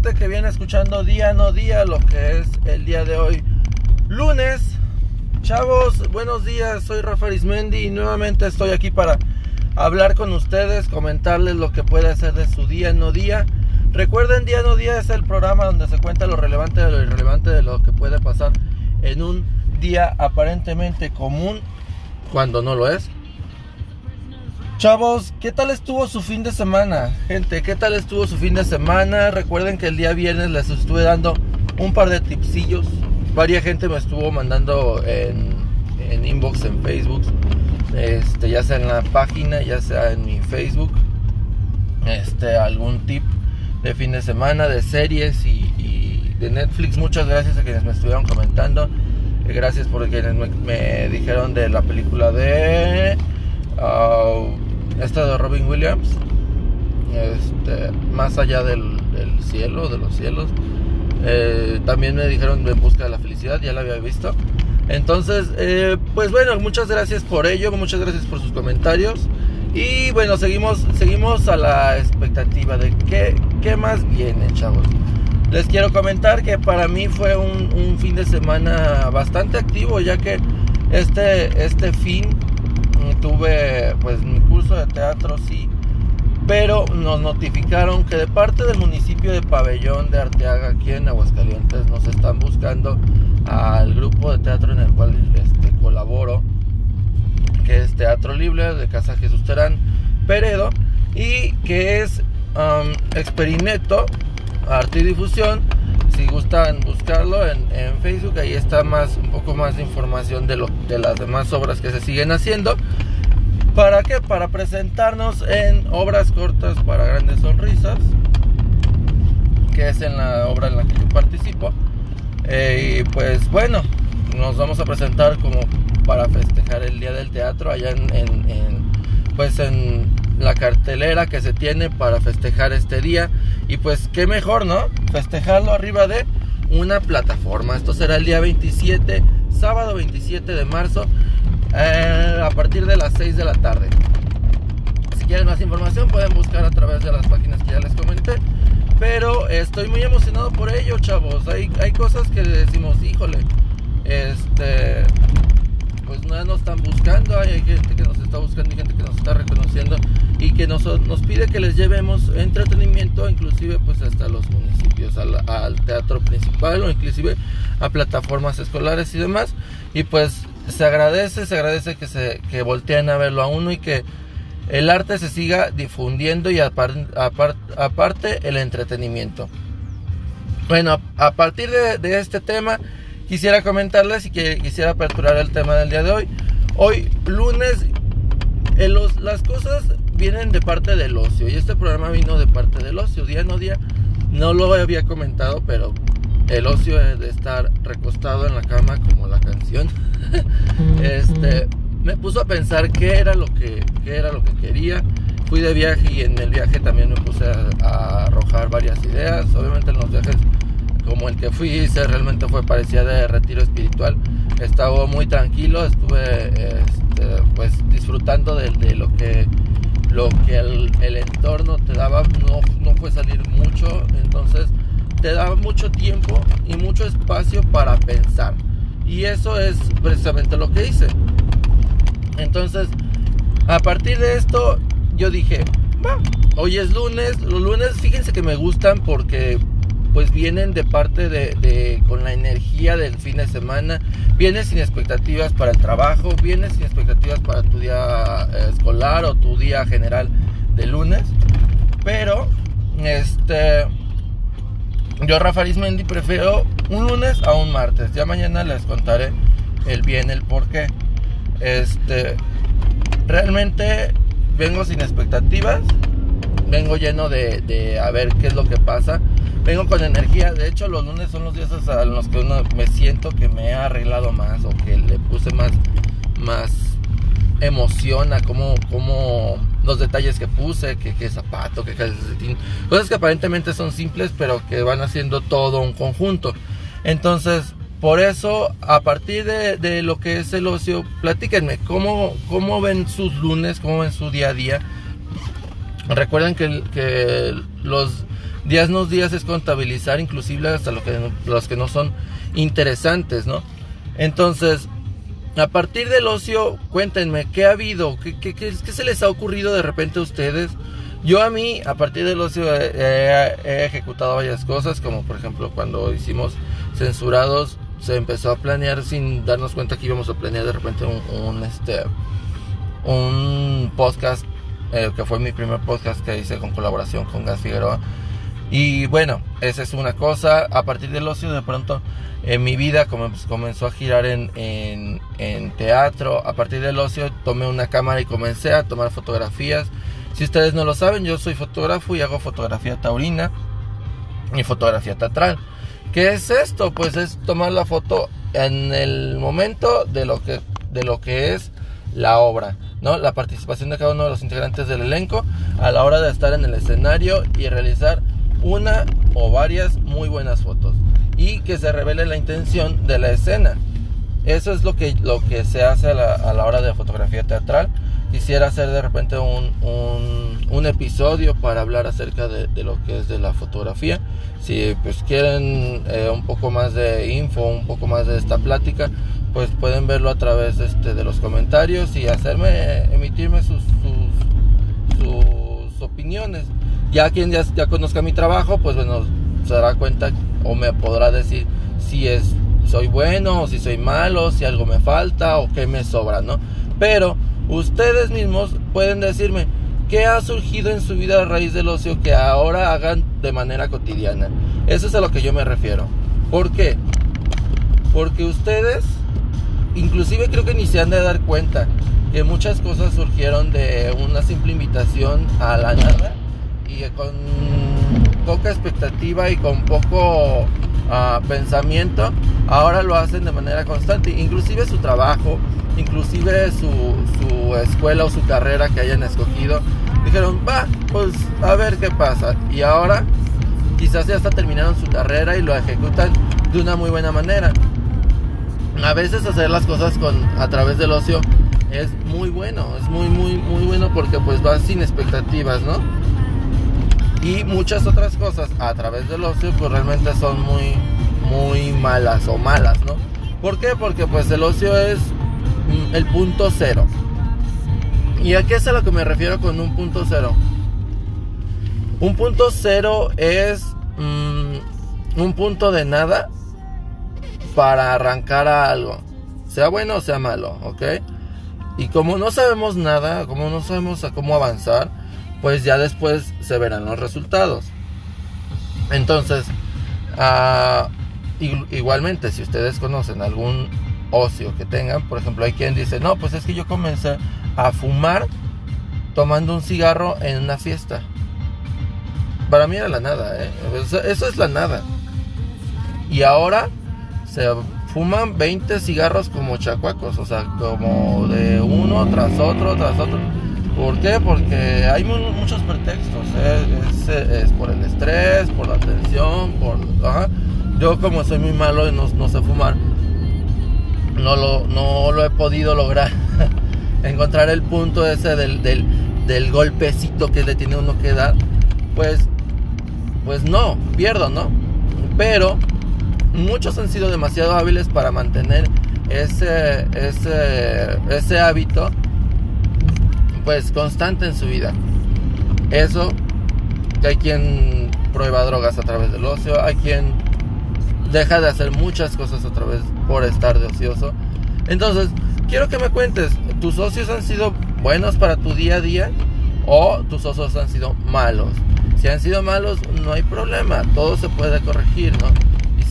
que viene escuchando día no día, lo que es el día de hoy, lunes. Chavos, buenos días, soy Rafa Arismendi y nuevamente estoy aquí para hablar con ustedes, comentarles lo que puede hacer de su día no día. Recuerden, día no día es el programa donde se cuenta lo relevante de lo irrelevante de lo que puede pasar en un día aparentemente común cuando no lo es. Chavos, ¿qué tal estuvo su fin de semana? Gente, ¿qué tal estuvo su fin de semana? Recuerden que el día viernes les estuve dando un par de tipsillos. Varia gente me estuvo mandando en, inbox en Facebook. Este, ya sea en la página, ya sea en mi Facebook. Este, algún tip de fin de semana, de series y, de Netflix. Muchas gracias a quienes me estuvieron comentando. Gracias por quienes me, dijeron de la película de... Uh, esta de Robin Williams, este, más allá del, cielo, de los cielos. Eh, también me dijeron En Busca de la Felicidad, ya la había visto. Entonces, eh, pues bueno, muchas gracias por ello, muchas gracias por sus comentarios. Y bueno, seguimos, seguimos a la expectativa de qué, qué más viene, chavos. Les quiero comentar que para mí fue un, un fin de semana bastante activo, ya que este, este fin tuve pues mi curso de teatro, sí, pero nos notificaron que de parte del municipio de Pabellón de Arteaga, aquí en Aguascalientes, nos están buscando al grupo de teatro en el cual este, colaboro, que es Teatro Libre de Casa Jesús Terán Peredo, y que es um, Experineto, Arte y Difusión. Si gustan buscarlo en, en, Facebook, ahí está más un poco más de información de, lo, de las demás obras que se siguen haciendo. ¿Para qué? Para presentarnos en obras cortas para grandes sonrisas, que es en la obra en la que yo participo. Eh, y pues bueno, nos vamos a presentar como para festejar el Día del Teatro allá en, pues en la cartelera que se tiene para festejar este día. Y pues qué mejor, ¿no? Festejarlo arriba de una plataforma. Esto será el día 27, sábado 27 de marzo eh, a partir de las 6 de la tarde. Si quieren más información pueden buscar a través de las páginas que ya les comenté. Pero estoy muy emocionado por ello, chavos. Hay, hay cosas que decimos, híjole, este, pues no nos están buscando. Hay, gente que nos está buscando y gente que nos está reconociendo nos, nos pide que les llevemos entretenimiento, inclusive pues hasta los municipios, al, al teatro principal o inclusive a plataformas escolares y demás. Y pues se agradece, se agradece que se que volteen a verlo a uno y que el arte se siga difundiendo y aparte, el entretenimiento. Bueno, a partir de, este tema quisiera comentarles y que quisiera aperturar el tema del día de hoy. Hoy lunes eh, los, las cosas vienen de parte del ocio y este programa vino de parte del ocio, día no día. No lo había comentado, pero el ocio de estar recostado en la cama como la canción. Este me puso a pensar qué era lo que era lo que quería. Fui de viaje y en el viaje también me puse a, arrojar varias ideas. Obviamente en los viajes como el que fui hice realmente fue parecía de retiro espiritual. Estaba muy tranquilo estuve este, pues disfrutando de, lo que lo que el, entorno te daba no, no fue salir mucho entonces te da mucho tiempo y mucho espacio para pensar. Y eso es precisamente lo que hice. Entonces, a partir de esto, yo dije, hoy es lunes. Los lunes, fíjense que me gustan porque pues vienen de parte de, con la energía del fin de semana, vienes sin expectativas para el trabajo, vienes sin expectativas para tu día eh, escolar o tu día general de lunes, pero este yo, Rafa Arismendi, prefiero un lunes a un martes. Ya mañana les contaré el bien, el por qué. Este, realmente vengo sin expectativas. Vengo lleno de, a ver qué es lo que pasa. Vengo con energía. De hecho, los lunes son los días en los que uno me siento que me he arreglado más o que le puse más, más emoción a cómo, cómo los detalles que puse, que, que zapato, que calcetín, cosas que aparentemente son simples, pero que van haciendo todo un conjunto. Entonces, por eso, a partir de, lo que es el ocio, platíquenme, ¿cómo, ¿cómo ven sus lunes, cómo ven su día a día? Recuerden que, los días no días es contabilizar inclusive hasta que, los que no son interesantes, ¿no? Entonces, a partir del ocio, cuéntenme, ¿qué ha habido? ¿Qué, se les ha ocurrido de repente a ustedes? Yo a mí, a partir del ocio, he, ejecutado varias cosas, como por ejemplo cuando hicimos censurados, se empezó a planear sin darnos cuenta que íbamos a planear de repente un, este, un podcast, eh, que fue mi primer podcast que hice con colaboración con Gas Figueroa. Y bueno, esa es una cosa. A partir del ocio, de pronto en mi vida comenzó a girar en, en, teatro. A partir del ocio tomé una cámara y comencé a tomar fotografías. Si ustedes no lo saben, yo soy fotógrafo y hago fotografía taurina y fotografía teatral. ¿Qué es esto? Pues es tomar la foto en el momento de lo que, de lo que es la obra, ¿no? La participación de cada uno de los integrantes del elenco a la hora de estar en el escenario y realizar una o varias muy buenas fotos y que se revele la intención de la escena. Eso es lo que, lo que se hace a la, hora de fotografía teatral. Quisiera hacer de repente un, un, episodio para hablar acerca de, lo que es de la fotografía. Si pues quieren eh, un poco más de info, un poco más de esta plática, pues pueden verlo a través este, de los comentarios y hacerme, emitirme sus, sus, sus opiniones. Ya quien ya, conozca mi trabajo, pues bueno, se dará cuenta o me podrá decir si es soy bueno o si soy malo, si algo me falta o qué me sobra, ¿no? Pero ustedes mismos pueden decirme qué ha surgido en su vida a raíz del ocio que ahora hagan de manera cotidiana. Eso es a lo que yo me refiero. ¿Por qué? Porque ustedes inclusive creo que ni se han de dar cuenta que muchas cosas surgieron de una simple invitación a la nada y con poca expectativa y con poco ah, pensamiento, ahora lo hacen de manera constante. Inclusive su trabajo, inclusive su, su escuela o su carrera que hayan escogido, dijeron, va, pues a ver qué pasa. Y ahora quizás ya está terminaron su carrera y lo ejecutan de una muy buena manera. A veces hacer las cosas con a través del ocio es muy bueno, es muy muy muy bueno porque pues vas sin expectativas, ¿no? y muchas otras cosas a través del ocio pues realmente son muy muy malas o malas, ¿no? ¿Por qué? Porque pues el ocio es mm, el punto cero. ¿Y a qué es a lo que me refiero con un punto cero? Un punto cero es mm, un punto de nada para arrancar a algo, sea bueno o sea malo, ¿ok? Y como no sabemos nada, como no sabemos a cómo avanzar, pues ya después se verán los resultados. Entonces, ah, igualmente, si ustedes conocen algún ocio que tengan, por ejemplo, hay quien dice, no, pues es que yo comencé a fumar tomando un cigarro en una fiesta. Para mí era la nada, ¿eh? eso es la nada. Y ahora se fuman 20 cigarros como chacuacos, o sea, como de uno tras otro, tras otro ¿Por qué? Porque hay muchos pretextos. ¿eh? Es, por el estrés, por la tensión, por... Yo como soy muy malo y no, sé fumar, no lo, no lo he podido lograr. Encontrar el punto ese del, del, golpecito que le tiene uno que dar. Pues, pues no, pierdo, ¿no? Pero muchos han sido demasiado hábiles para mantener ese, ese, ese hábito pues constante en su vida. Eso, que hay quien prueba drogas a través del ocio, hay quien deja de hacer muchas cosas a través por estar de ocioso. Entonces, quiero que me cuentes, ¿tus socios han sido buenos para tu día a día o tus socios han sido malos? Si han sido malos, no hay problema, todo se puede corregir, ¿no?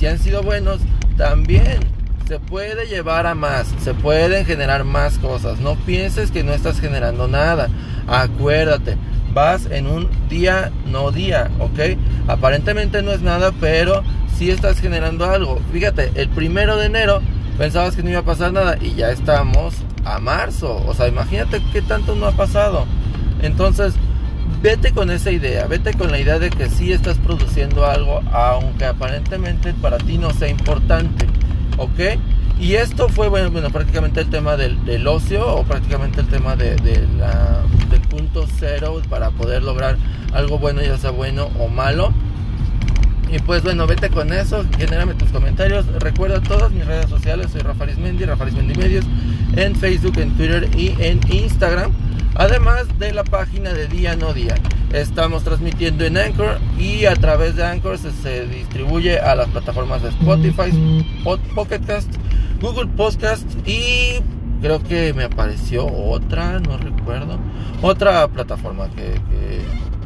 Si han sido buenos, también se puede llevar a más, se pueden generar más cosas. No pienses que no estás generando nada. Acuérdate, vas en un día, no día, ¿ok? Aparentemente no es nada, pero sí estás generando algo. Fíjate, el primero de enero pensabas que no iba a pasar nada y ya estamos a marzo. O sea, imagínate qué tanto no ha pasado. Entonces, vete con esa idea, vete con la idea de que sí estás produciendo algo, aunque aparentemente para ti no sea importante. ¿ok? Y esto fue, bueno, bueno prácticamente el tema del, del, ocio o prácticamente el tema de, la, del punto cero para poder lograr algo bueno, ya sea bueno o malo. Y pues bueno, vete con eso, genérame tus comentarios. Recuerda todas mis redes sociales, soy Rafael Mendy, Rafael Mendy Medios, en Facebook, en Twitter y en Instagram. Además de la página de Día No Día. Estamos transmitiendo en Anchor y a través de Anchor se, distribuye a las plataformas de Spotify, Pocket Cast, Google Podcast y creo que me apareció otra, no recuerdo, otra plataforma que,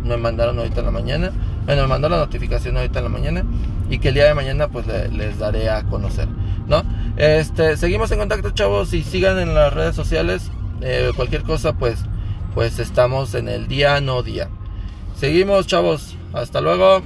me mandaron ahorita en la mañana. Bueno, me mandó la notificación ahorita en la mañana y que el día de mañana pues les daré a conocer, ¿no? Este, seguimos en contacto, chavos, y sigan en las redes sociales. Eh, cualquier cosa, pues, pues estamos en el día no día. Seguimos, chavos. Hasta luego.